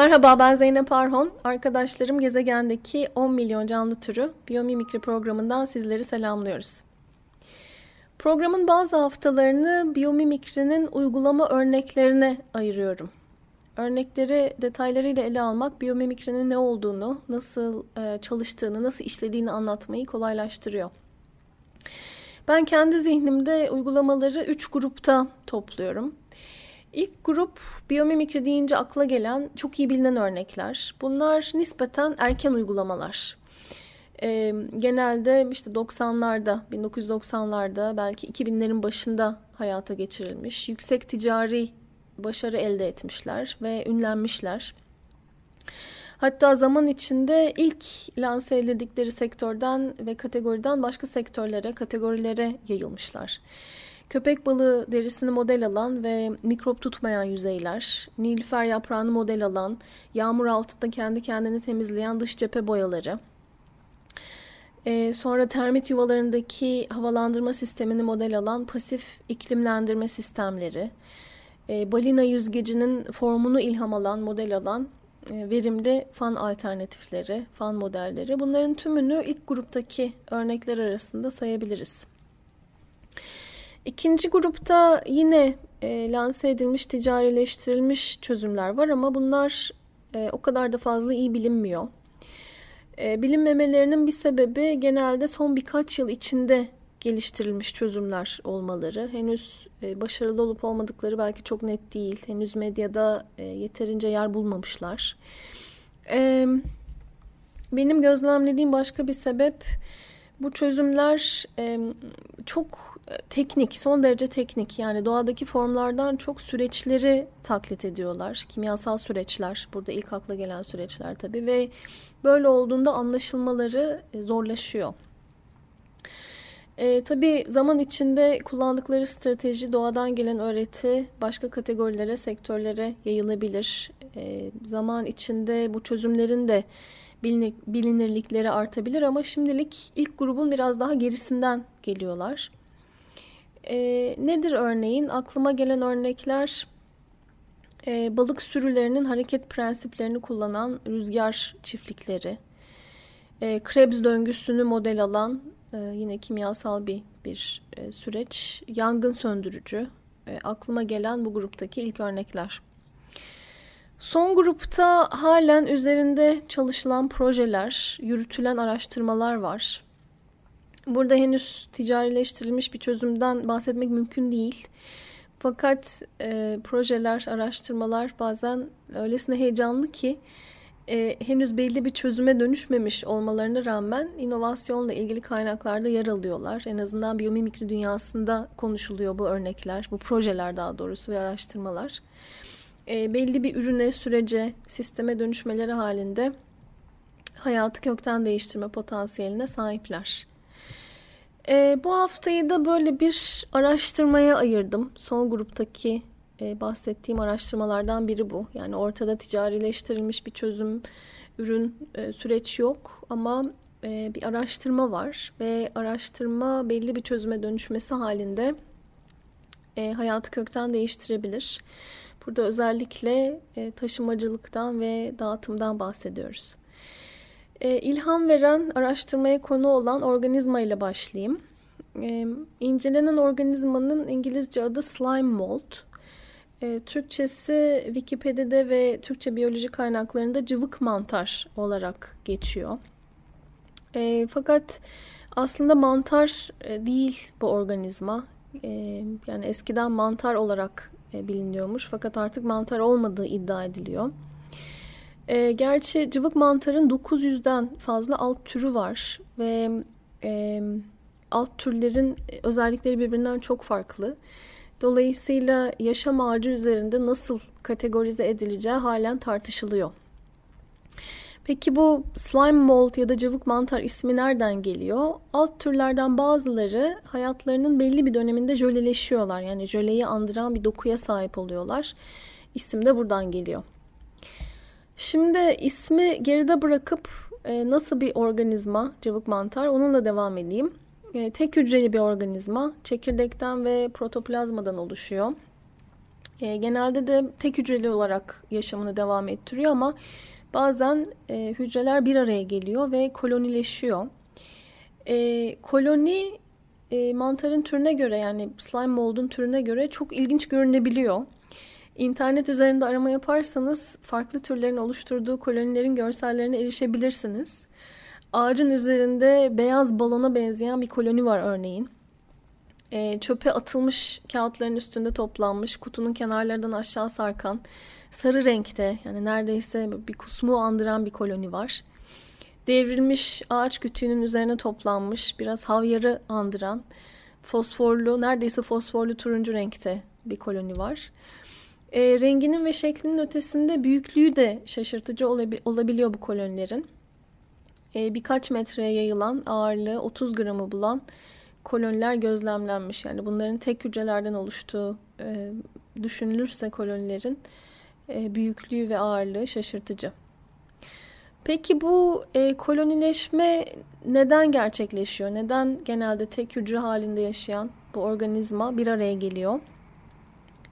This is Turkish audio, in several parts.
Merhaba ben Zeynep Arhon. Arkadaşlarım gezegendeki 10 milyon canlı türü biyomimikri programından sizleri selamlıyoruz. Programın bazı haftalarını biyomimikrinin uygulama örneklerine ayırıyorum. Örnekleri detaylarıyla ele almak biyomimikrinin ne olduğunu, nasıl e, çalıştığını, nasıl işlediğini anlatmayı kolaylaştırıyor. Ben kendi zihnimde uygulamaları üç grupta topluyorum. İlk grup biyomimikri deyince akla gelen çok iyi bilinen örnekler. Bunlar nispeten erken uygulamalar. Ee, genelde işte 90'larda, 1990'larda belki 2000'lerin başında hayata geçirilmiş. Yüksek ticari başarı elde etmişler ve ünlenmişler. Hatta zaman içinde ilk lanse edildikleri sektörden ve kategoriden başka sektörlere, kategorilere yayılmışlar. Köpek balığı derisini model alan ve mikrop tutmayan yüzeyler, nilüfer yaprağını model alan, yağmur altında kendi kendini temizleyen dış cephe boyaları, ee, sonra termit yuvalarındaki havalandırma sistemini model alan pasif iklimlendirme sistemleri, e, balina yüzgecinin formunu ilham alan, model alan e, verimli fan alternatifleri, fan modelleri. Bunların tümünü ilk gruptaki örnekler arasında sayabiliriz. İkinci grupta yine e, lanse edilmiş, ticarileştirilmiş çözümler var ama bunlar e, o kadar da fazla iyi bilinmiyor. E, bilinmemelerinin bir sebebi genelde son birkaç yıl içinde geliştirilmiş çözümler olmaları. Henüz e, başarılı olup olmadıkları belki çok net değil. Henüz medyada e, yeterince yer bulmamışlar. E, benim gözlemlediğim başka bir sebep bu çözümler e, çok teknik, son derece teknik. Yani doğadaki formlardan çok süreçleri taklit ediyorlar. Kimyasal süreçler, burada ilk akla gelen süreçler tabii ve böyle olduğunda anlaşılmaları zorlaşıyor. E, tabii zaman içinde kullandıkları strateji, doğadan gelen öğreti başka kategorilere, sektörlere yayılabilir. E, zaman içinde bu çözümlerin de bilinir, bilinirlikleri artabilir ama şimdilik ilk grubun biraz daha gerisinden geliyorlar. E, nedir örneğin? Aklıma gelen örnekler e, balık sürülerinin hareket prensiplerini kullanan rüzgar çiftlikleri, e, Krebs döngüsünü model alan e, yine kimyasal bir bir e, süreç, yangın söndürücü. E, aklıma gelen bu gruptaki ilk örnekler. Son grupta halen üzerinde çalışılan projeler, yürütülen araştırmalar var. Burada henüz ticarileştirilmiş bir çözümden bahsetmek mümkün değil. Fakat e, projeler, araştırmalar bazen öylesine heyecanlı ki e, henüz belli bir çözüme dönüşmemiş olmalarına rağmen inovasyonla ilgili kaynaklarda yer alıyorlar. En azından biyomimikri dünyasında konuşuluyor bu örnekler, bu projeler daha doğrusu ve araştırmalar. E, belli bir ürüne, sürece, sisteme dönüşmeleri halinde hayatı kökten değiştirme potansiyeline sahipler. E, bu haftayı da böyle bir araştırmaya ayırdım. Son gruptaki e, bahsettiğim araştırmalardan biri bu. Yani ortada ticarileştirilmiş bir çözüm, ürün, e, süreç yok ama e, bir araştırma var ve araştırma belli bir çözüme dönüşmesi halinde e, hayatı kökten değiştirebilir. Burada özellikle e, taşımacılıktan ve dağıtımdan bahsediyoruz. E, ilham veren araştırmaya konu olan organizma ile başlayayım. E, incelenen organizmanın İngilizce adı slime mold. E, Türkçesi Wikipedia'da ve Türkçe biyoloji kaynaklarında cıvık mantar olarak geçiyor. E, fakat aslında mantar e, değil bu organizma. E, yani eskiden mantar olarak biliniyormuş fakat artık mantar olmadığı iddia ediliyor. E, gerçi cıvık mantarın 900'den fazla alt türü var ve e, alt türlerin özellikleri birbirinden çok farklı. Dolayısıyla yaşam ağacı üzerinde nasıl kategorize edileceği halen tartışılıyor. Peki bu slime mold ya da cıvık mantar ismi nereden geliyor? Alt türlerden bazıları hayatlarının belli bir döneminde jöleleşiyorlar. Yani jöleyi andıran bir dokuya sahip oluyorlar. İsim de buradan geliyor. Şimdi ismi geride bırakıp e, nasıl bir organizma cıvık mantar onunla devam edeyim. E, tek hücreli bir organizma çekirdekten ve protoplazmadan oluşuyor. E, genelde de tek hücreli olarak yaşamını devam ettiriyor ama bazen e, hücreler bir araya geliyor ve kolonileşiyor. E, koloni e, mantarın türüne göre yani slime mold'un türüne göre çok ilginç görünebiliyor. İnternet üzerinde arama yaparsanız farklı türlerin oluşturduğu kolonilerin görsellerine erişebilirsiniz. Ağacın üzerinde beyaz balona benzeyen bir koloni var örneğin. E, çöpe atılmış kağıtların üstünde toplanmış, kutunun kenarlarından aşağı sarkan, sarı renkte yani neredeyse bir kusmu andıran bir koloni var. Devrilmiş ağaç kütüğünün üzerine toplanmış, biraz havyarı andıran, fosforlu, neredeyse fosforlu turuncu renkte bir koloni var. E, renginin ve şeklinin ötesinde büyüklüğü de şaşırtıcı olabi- olabiliyor bu kolonilerin. E, birkaç metreye yayılan ağırlığı 30 gramı bulan koloniler gözlemlenmiş. Yani bunların tek hücrelerden oluştuğu e, düşünülürse kolonilerin e, büyüklüğü ve ağırlığı şaşırtıcı. Peki bu e, kolonileşme neden gerçekleşiyor? Neden genelde tek hücre halinde yaşayan bu organizma bir araya geliyor?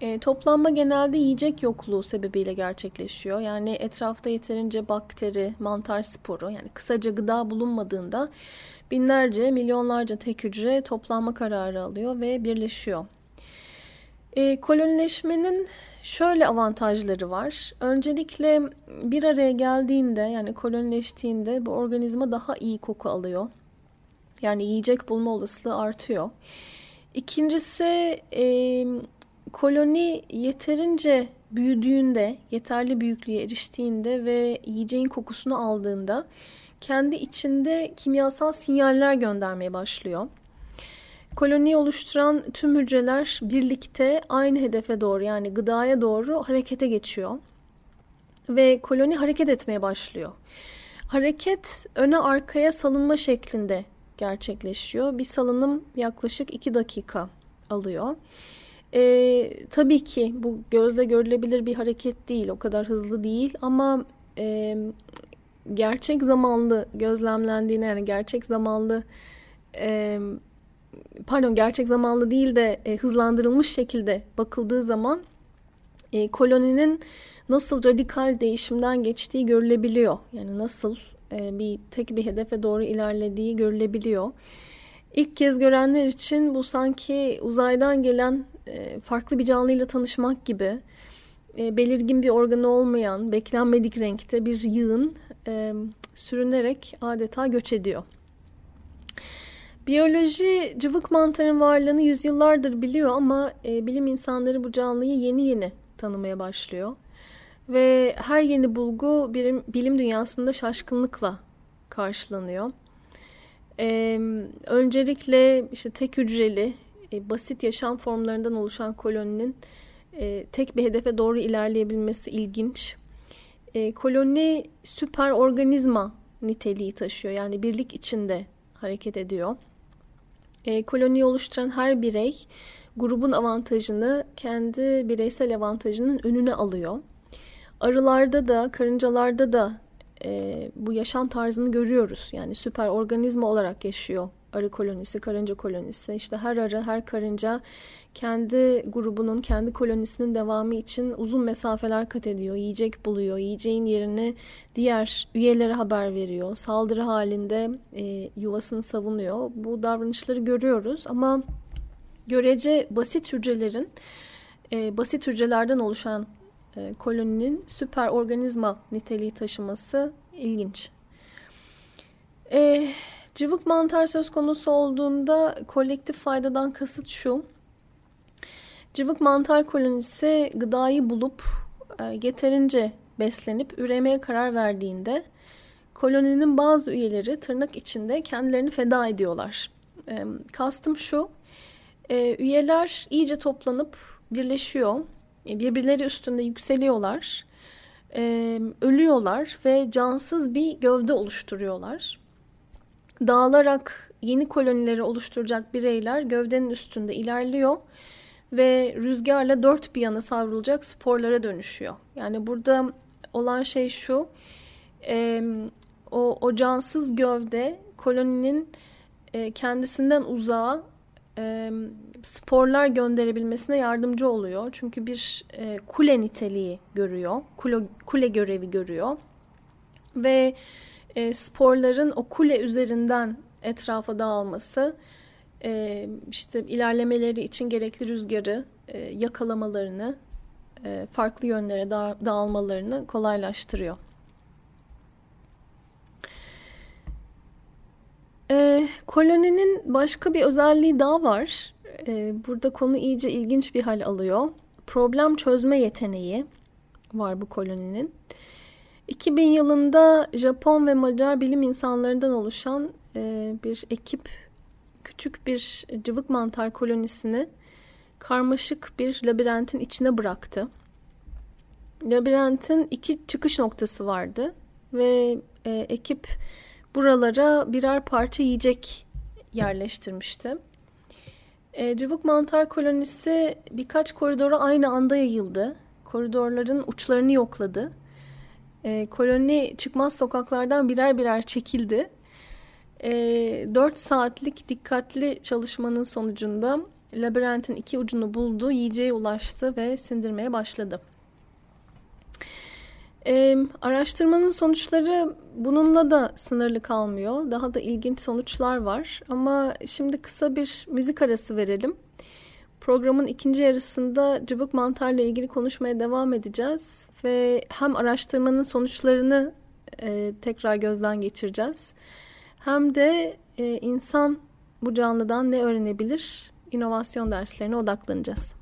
E, toplanma genelde yiyecek yokluğu sebebiyle gerçekleşiyor. Yani etrafta yeterince bakteri, mantar sporu yani kısaca gıda bulunmadığında binlerce, milyonlarca tek hücre toplanma kararı alıyor ve birleşiyor. E, kolonileşmenin şöyle avantajları var. Öncelikle bir araya geldiğinde yani kolonileştiğinde bu organizma daha iyi koku alıyor. Yani yiyecek bulma olasılığı artıyor. İkincisi e, koloni yeterince büyüdüğünde, yeterli büyüklüğe eriştiğinde ve yiyeceğin kokusunu aldığında kendi içinde kimyasal sinyaller göndermeye başlıyor. Koloniyi oluşturan tüm hücreler birlikte aynı hedefe doğru yani gıdaya doğru harekete geçiyor. Ve koloni hareket etmeye başlıyor. Hareket öne arkaya salınma şeklinde gerçekleşiyor. Bir salınım yaklaşık 2 dakika alıyor. E, tabii ki bu gözle görülebilir bir hareket değil, o kadar hızlı değil ama e, gerçek zamanlı gözlemlendiğine yani gerçek zamanlı e, pardon gerçek zamanlı değil de e, hızlandırılmış şekilde bakıldığı zaman e, koloninin nasıl radikal değişimden geçtiği görülebiliyor. Yani nasıl e, bir tek bir hedefe doğru ilerlediği görülebiliyor. İlk kez görenler için bu sanki uzaydan gelen farklı bir canlıyla tanışmak gibi e, belirgin bir organı olmayan, beklenmedik renkte bir yığın e, sürünerek adeta göç ediyor. Biyoloji cıvık mantarın varlığını yüzyıllardır biliyor ama bilim insanları bu canlıyı yeni yeni tanımaya başlıyor. Ve her yeni bulgu bilim, bilim dünyasında şaşkınlıkla karşılanıyor. Ee, öncelikle işte tek hücreli e, basit yaşam formlarından oluşan koloninin e, tek bir hedefe doğru ilerleyebilmesi ilginç. E, koloni süper organizma niteliği taşıyor. Yani birlik içinde hareket ediyor. E, koloniyi oluşturan her birey grubun avantajını kendi bireysel avantajının önüne alıyor. Arılarda da, karıncalarda da e, bu yaşam tarzını görüyoruz. Yani süper organizma olarak yaşıyor arı kolonisi, karınca kolonisi. İşte her arı, her karınca kendi grubunun, kendi kolonisinin devamı için uzun mesafeler kat ediyor. Yiyecek buluyor. Yiyeceğin yerini diğer üyelere haber veriyor. Saldırı halinde e, yuvasını savunuyor. Bu davranışları görüyoruz ama görece basit hücrelerin, e, basit hücrelerden oluşan e, koloninin süper organizma niteliği taşıması ilginç. E, cıvık mantar söz konusu olduğunda kolektif faydadan kasıt şu. Cıvık mantar kolonisi gıdayı bulup e, yeterince beslenip üremeye karar verdiğinde koloninin bazı üyeleri tırnak içinde kendilerini feda ediyorlar. E, kastım şu, e, üyeler iyice toplanıp birleşiyor, e, birbirleri üstünde yükseliyorlar, e, ölüyorlar ve cansız bir gövde oluşturuyorlar. Dağılarak yeni kolonileri oluşturacak bireyler gövdenin üstünde ilerliyor ve rüzgarla dört bir yana savrulacak sporlara dönüşüyor. Yani burada olan şey şu, e, o, o cansız gövde koloninin e, kendisinden uzağa e, sporlar gönderebilmesine yardımcı oluyor. Çünkü bir e, kule niteliği görüyor, kule, kule görevi görüyor ve e, sporların o kule üzerinden etrafa dağılması e, işte ilerlemeleri için gerekli rüzgarı e, yakalamalarını, e, farklı yönlere da, dağılmalarını kolaylaştırıyor. E, koloninin başka bir özelliği daha var. E, burada konu iyice ilginç bir hal alıyor. Problem çözme yeteneği var bu koloninin. 2000 yılında Japon ve Macar bilim insanlarından oluşan e, bir ekip küçük bir cıvık mantar kolonisini karmaşık bir labirentin içine bıraktı. Labirentin iki çıkış noktası vardı ve e, ekip buralara birer parça yiyecek yerleştirmişti. E, cıvık mantar kolonisi birkaç koridora aynı anda yayıldı. Koridorların uçlarını yokladı. E, koloni çıkmaz sokaklardan birer birer çekildi. E, 4 saatlik dikkatli çalışmanın sonucunda labirentin iki ucunu buldu, yiyeceğe ulaştı ve sindirmeye başladı. Ee, araştırmanın sonuçları bununla da sınırlı kalmıyor. Daha da ilginç sonuçlar var. Ama şimdi kısa bir müzik arası verelim. Programın ikinci yarısında cıvık mantarla ilgili konuşmaya devam edeceğiz. Ve hem araştırmanın sonuçlarını e, tekrar gözden geçireceğiz. Hem de e, insan bu canlıdan ne öğrenebilir? İnovasyon derslerine odaklanacağız.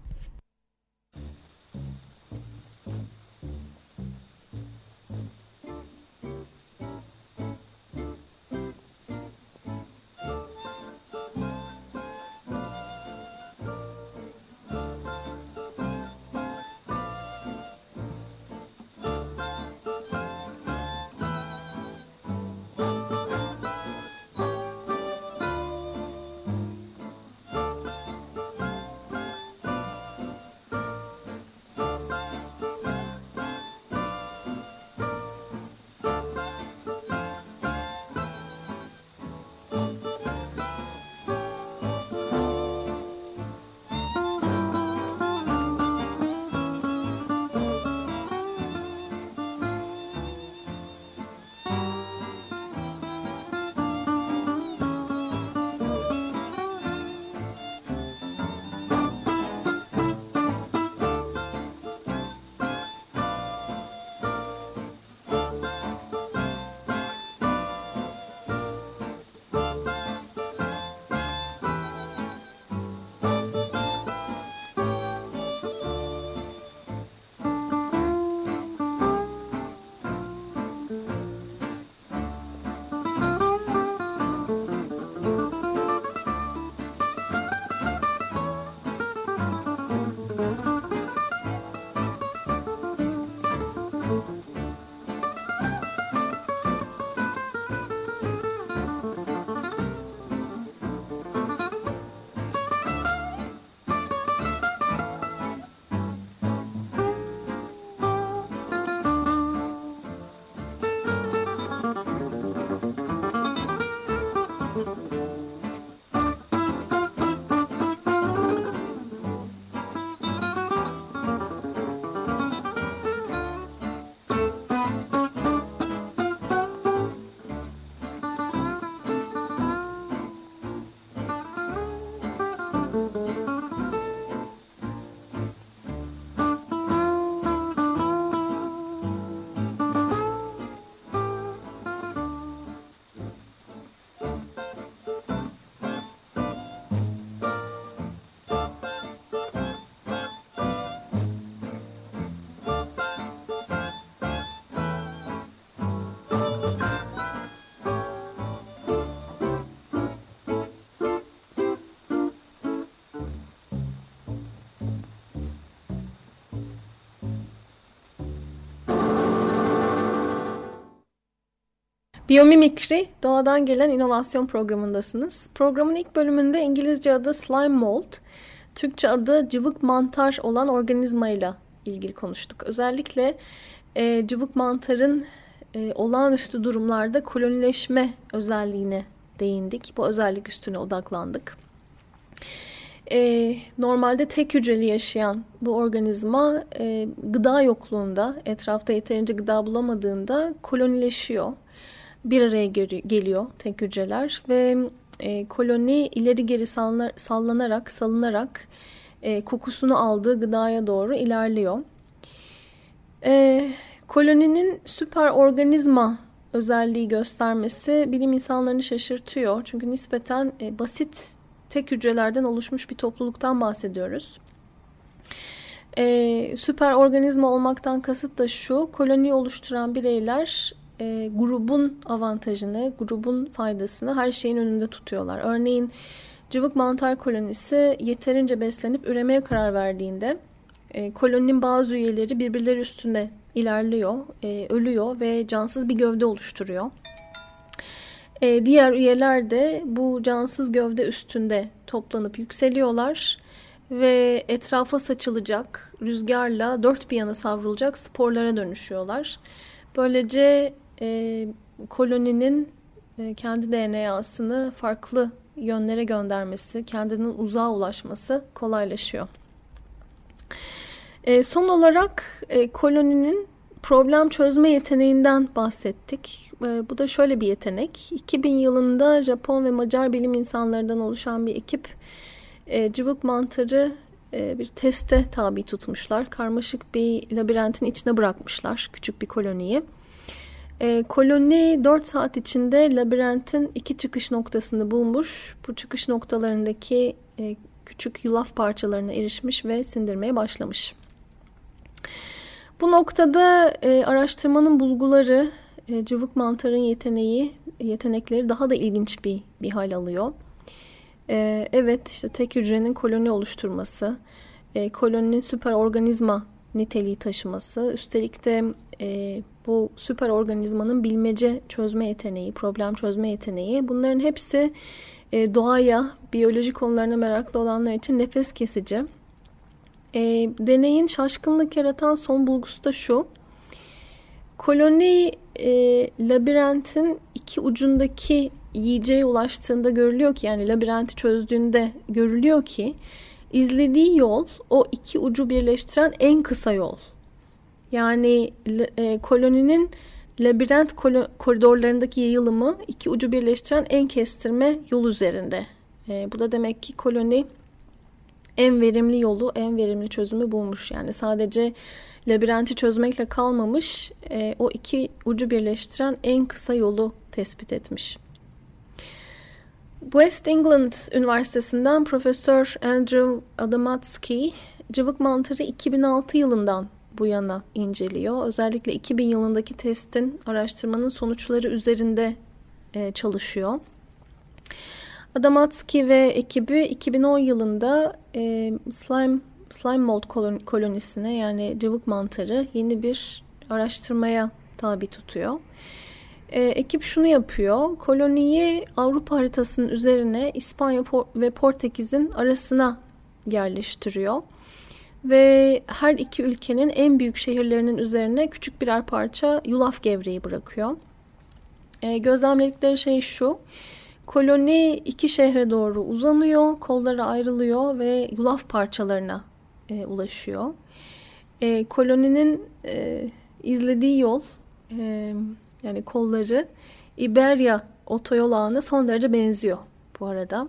Biyomimikri, doğadan gelen inovasyon programındasınız. Programın ilk bölümünde İngilizce adı slime mold, Türkçe adı cıvık mantar olan organizmayla ilgili konuştuk. Özellikle e, cıvık mantarın e, olağanüstü durumlarda kolonileşme özelliğine değindik. Bu özellik üstüne odaklandık. E, normalde tek hücreli yaşayan bu organizma e, gıda yokluğunda, etrafta yeterince gıda bulamadığında kolonileşiyor. Bir araya geliyor tek hücreler ve e, koloni ileri geri sallanar, sallanarak, salınarak e, kokusunu aldığı gıdaya doğru ilerliyor. E, koloninin süper organizma özelliği göstermesi bilim insanlarını şaşırtıyor. Çünkü nispeten e, basit tek hücrelerden oluşmuş bir topluluktan bahsediyoruz. E, süper organizma olmaktan kasıt da şu, koloniyi oluşturan bireyler e, grubun avantajını, grubun faydasını her şeyin önünde tutuyorlar. Örneğin cıvık mantar kolonisi yeterince beslenip üremeye karar verdiğinde e, koloninin bazı üyeleri birbirleri üstünde ilerliyor, e, ölüyor ve cansız bir gövde oluşturuyor. E, diğer üyeler de bu cansız gövde üstünde toplanıp yükseliyorlar ve etrafa saçılacak, rüzgarla dört bir yana savrulacak sporlara dönüşüyorlar. Böylece e, koloninin e, kendi DNA'sını farklı yönlere göndermesi, kendinin uzağa ulaşması kolaylaşıyor. E, son olarak e, koloninin problem çözme yeteneğinden bahsettik. E, bu da şöyle bir yetenek. 2000 yılında Japon ve Macar bilim insanlarından oluşan bir ekip e, cıvık mantarı e, bir teste tabi tutmuşlar. Karmaşık bir labirentin içine bırakmışlar küçük bir koloniyi. E, koloni 4 saat içinde labirentin iki çıkış noktasını bulmuş. Bu çıkış noktalarındaki e, küçük yulaf parçalarına erişmiş ve sindirmeye başlamış. Bu noktada e, araştırmanın bulguları, e, cıvık mantarın yeteneği, yetenekleri daha da ilginç bir, bir hal alıyor. E, evet işte tek hücrenin koloni oluşturması, e, koloninin süper organizma niteliği taşıması, üstelik de e, bu süper organizmanın bilmece çözme yeteneği, problem çözme yeteneği bunların hepsi e, doğaya, biyoloji konularına meraklı olanlar için nefes kesici. E, deneyin şaşkınlık yaratan son bulgusu da şu. Koloni e, labirentin iki ucundaki yiyeceğe ulaştığında görülüyor ki yani labirenti çözdüğünde görülüyor ki izlediği yol o iki ucu birleştiren en kısa yol. Yani e, koloninin labirent koridorlarındaki yayılımı iki ucu birleştiren en kestirme yol üzerinde. E, bu da demek ki koloni en verimli yolu, en verimli çözümü bulmuş. Yani sadece labirenti çözmekle kalmamış, e, o iki ucu birleştiren en kısa yolu tespit etmiş. West England Üniversitesi'nden Profesör Andrew Adamatsky, cıvık mantarı 2006 yılından bu yana inceliyor. Özellikle 2000 yılındaki testin araştırmanın sonuçları üzerinde e, çalışıyor. Adamatsky ve ekibi 2010 yılında e, slime slime mold kolonisine yani cıvık mantarı yeni bir araştırmaya tabi tutuyor. E, ekip şunu yapıyor. Koloniyi Avrupa haritasının üzerine İspanya ve Portekiz'in arasına yerleştiriyor. Ve her iki ülkenin en büyük şehirlerinin üzerine küçük birer parça yulaf gevreği bırakıyor. E, gözlemledikleri şey şu. Koloni iki şehre doğru uzanıyor, kolları ayrılıyor ve yulaf parçalarına e, ulaşıyor. E, koloninin e, izlediği yol, e, yani kolları İberya otoyol ağına son derece benziyor bu arada.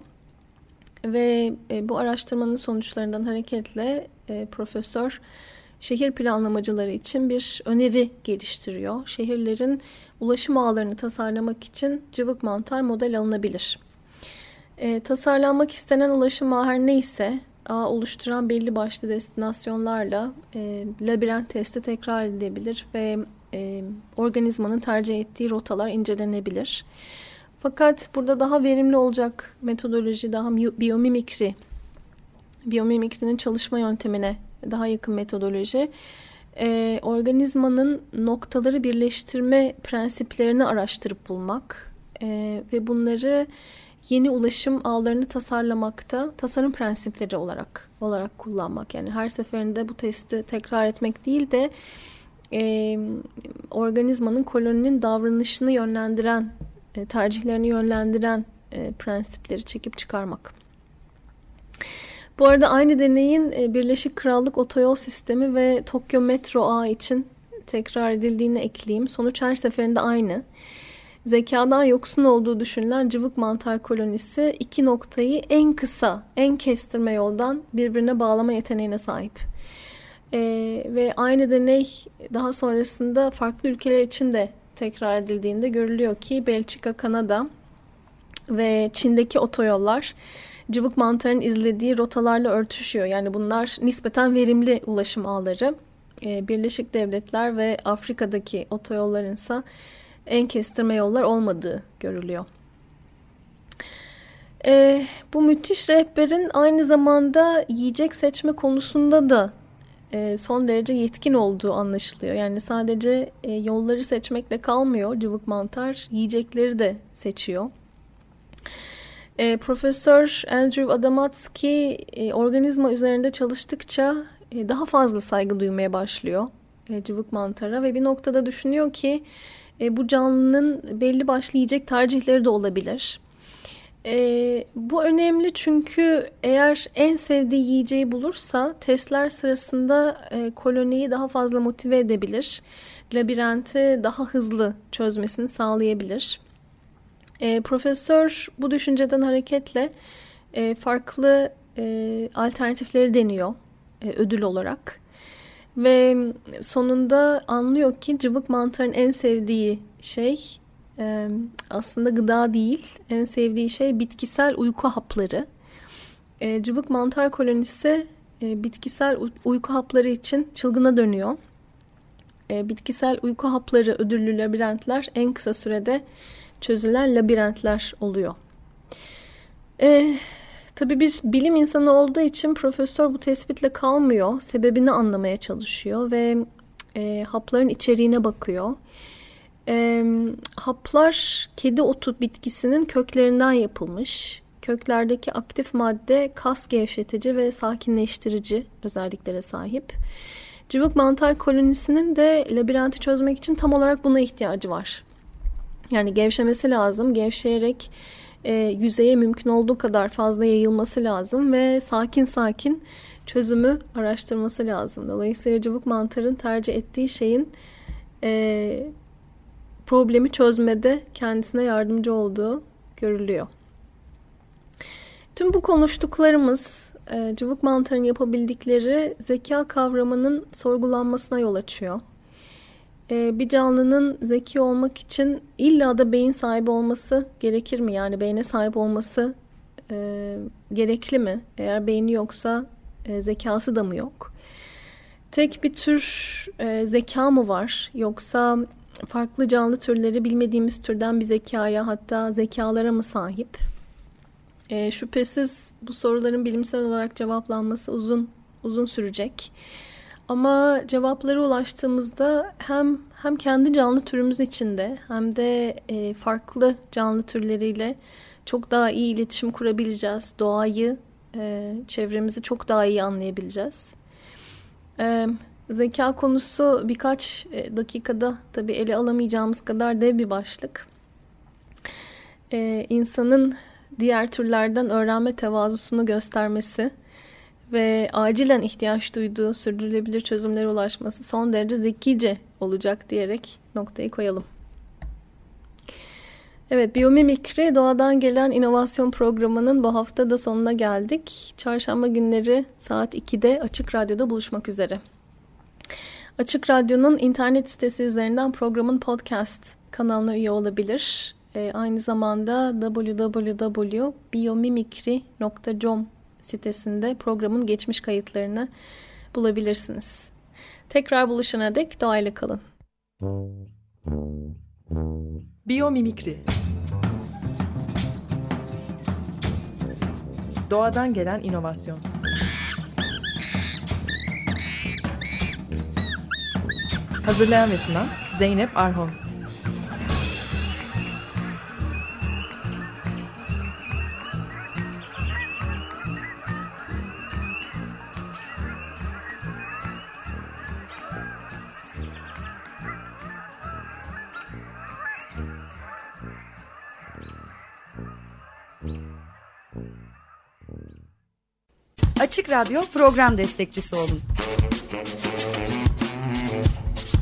Ve e, bu araştırmanın sonuçlarından hareketle e, profesör şehir planlamacıları için bir öneri geliştiriyor. Şehirlerin ulaşım ağlarını tasarlamak için cıvık mantar model alınabilir. E, tasarlanmak istenen ulaşım ağı her neyse ağ oluşturan belli başlı destinasyonlarla e, labirent testi tekrar edilebilir ve e, organizmanın tercih ettiği rotalar incelenebilir. Fakat burada daha verimli olacak metodoloji, daha biyomimikri, biyomimikrinin çalışma yöntemine daha yakın metodoloji e, organizmanın noktaları birleştirme prensiplerini araştırıp bulmak e, ve bunları yeni ulaşım ağlarını tasarlamakta tasarım prensipleri olarak olarak kullanmak. Yani her seferinde bu testi tekrar etmek değil de e, organizmanın koloninin davranışını yönlendiren, tercihlerini yönlendiren e, prensipleri çekip çıkarmak. Bu arada aynı deneyin e, Birleşik Krallık Otoyol Sistemi ve Tokyo Metro Ağı için tekrar edildiğini ekleyeyim. Sonuç her seferinde aynı. Zekadan yoksun olduğu düşünülen cıvık mantar kolonisi iki noktayı en kısa, en kestirme yoldan birbirine bağlama yeteneğine sahip. Ee, ve aynı deney daha sonrasında farklı ülkeler için de tekrar edildiğinde görülüyor ki Belçika, Kanada ve Çin'deki otoyollar cıvık mantarın izlediği rotalarla örtüşüyor. Yani bunlar nispeten verimli ulaşım ağları. Ee, Birleşik Devletler ve Afrika'daki otoyolların ise en kestirme yollar olmadığı görülüyor. Ee, bu müthiş rehberin aynı zamanda yiyecek seçme konusunda da e, son derece yetkin olduğu anlaşılıyor. Yani sadece e, yolları seçmekle kalmıyor cıvık mantar, yiyecekleri de seçiyor. E, Profesör Andrew Adamatsky e, organizma üzerinde çalıştıkça e, daha fazla saygı duymaya başlıyor e, cıvık mantara ve bir noktada düşünüyor ki e, bu canlının belli başlı yiyecek tercihleri de olabilir. E, bu önemli çünkü eğer en sevdiği yiyeceği bulursa testler sırasında e, koloniyi daha fazla motive edebilir. Labirenti daha hızlı çözmesini sağlayabilir. E, profesör bu düşünceden hareketle e, farklı e, alternatifleri deniyor e, ödül olarak. Ve sonunda anlıyor ki cıvık mantarın en sevdiği şey e, aslında gıda değil. En sevdiği şey bitkisel uyku hapları. E, cıvık mantar kolonisi e, bitkisel uyku hapları için çılgına dönüyor. E, bitkisel uyku hapları ödüllü labirentler en kısa sürede çözülen labirentler oluyor. E, tabii bir bilim insanı olduğu için profesör bu tespitle kalmıyor. Sebebini anlamaya çalışıyor ve e, hapların içeriğine bakıyor. E, haplar kedi otu bitkisinin köklerinden yapılmış. Köklerdeki aktif madde kas gevşetici ve sakinleştirici özelliklere sahip. Cıvık mantar kolonisinin de labirenti çözmek için tam olarak buna ihtiyacı var. Yani gevşemesi lazım. Gevşeyerek e, yüzeye mümkün olduğu kadar fazla yayılması lazım ve sakin sakin çözümü araştırması lazım. Dolayısıyla cıvık mantarın tercih ettiği şeyin e, problemi çözmede kendisine yardımcı olduğu görülüyor. Tüm bu konuştuklarımız e, cıvık mantarın yapabildikleri zeka kavramının sorgulanmasına yol açıyor. E, bir canlının zeki olmak için illa da beyin sahibi olması gerekir mi? Yani beyne sahip olması e, gerekli mi? Eğer beyni yoksa zekası da mı yok? Tek bir tür zeka mı var? Yoksa farklı canlı türleri bilmediğimiz türden bir zekaya hatta zekalara mı sahip? E, şüphesiz bu soruların bilimsel olarak cevaplanması uzun uzun sürecek. Ama cevaplara ulaştığımızda hem hem kendi canlı türümüz içinde hem de e, farklı canlı türleriyle çok daha iyi iletişim kurabileceğiz. Doğayı, e, çevremizi çok daha iyi anlayabileceğiz. E, zeka konusu birkaç e, dakikada tabii ele alamayacağımız kadar dev bir başlık. E, insanın diğer türlerden öğrenme tevazusunu göstermesi ve acilen ihtiyaç duyduğu sürdürülebilir çözümlere ulaşması son derece zekice olacak diyerek noktayı koyalım. Evet, Biyomimikri Doğadan Gelen inovasyon Programı'nın bu hafta da sonuna geldik. Çarşamba günleri saat 2'de Açık Radyo'da buluşmak üzere. Açık Radyo'nun internet sitesi üzerinden programın podcast kanalına üye olabilir. E, aynı zamanda www.biomimikri.com sitesinde programın geçmiş kayıtlarını bulabilirsiniz. Tekrar buluşana dek doğayla kalın. Biyomimikri Doğadan gelen inovasyon Hazırlayan ve sunan Zeynep Arhon. Açık Radyo program destekçisi olun.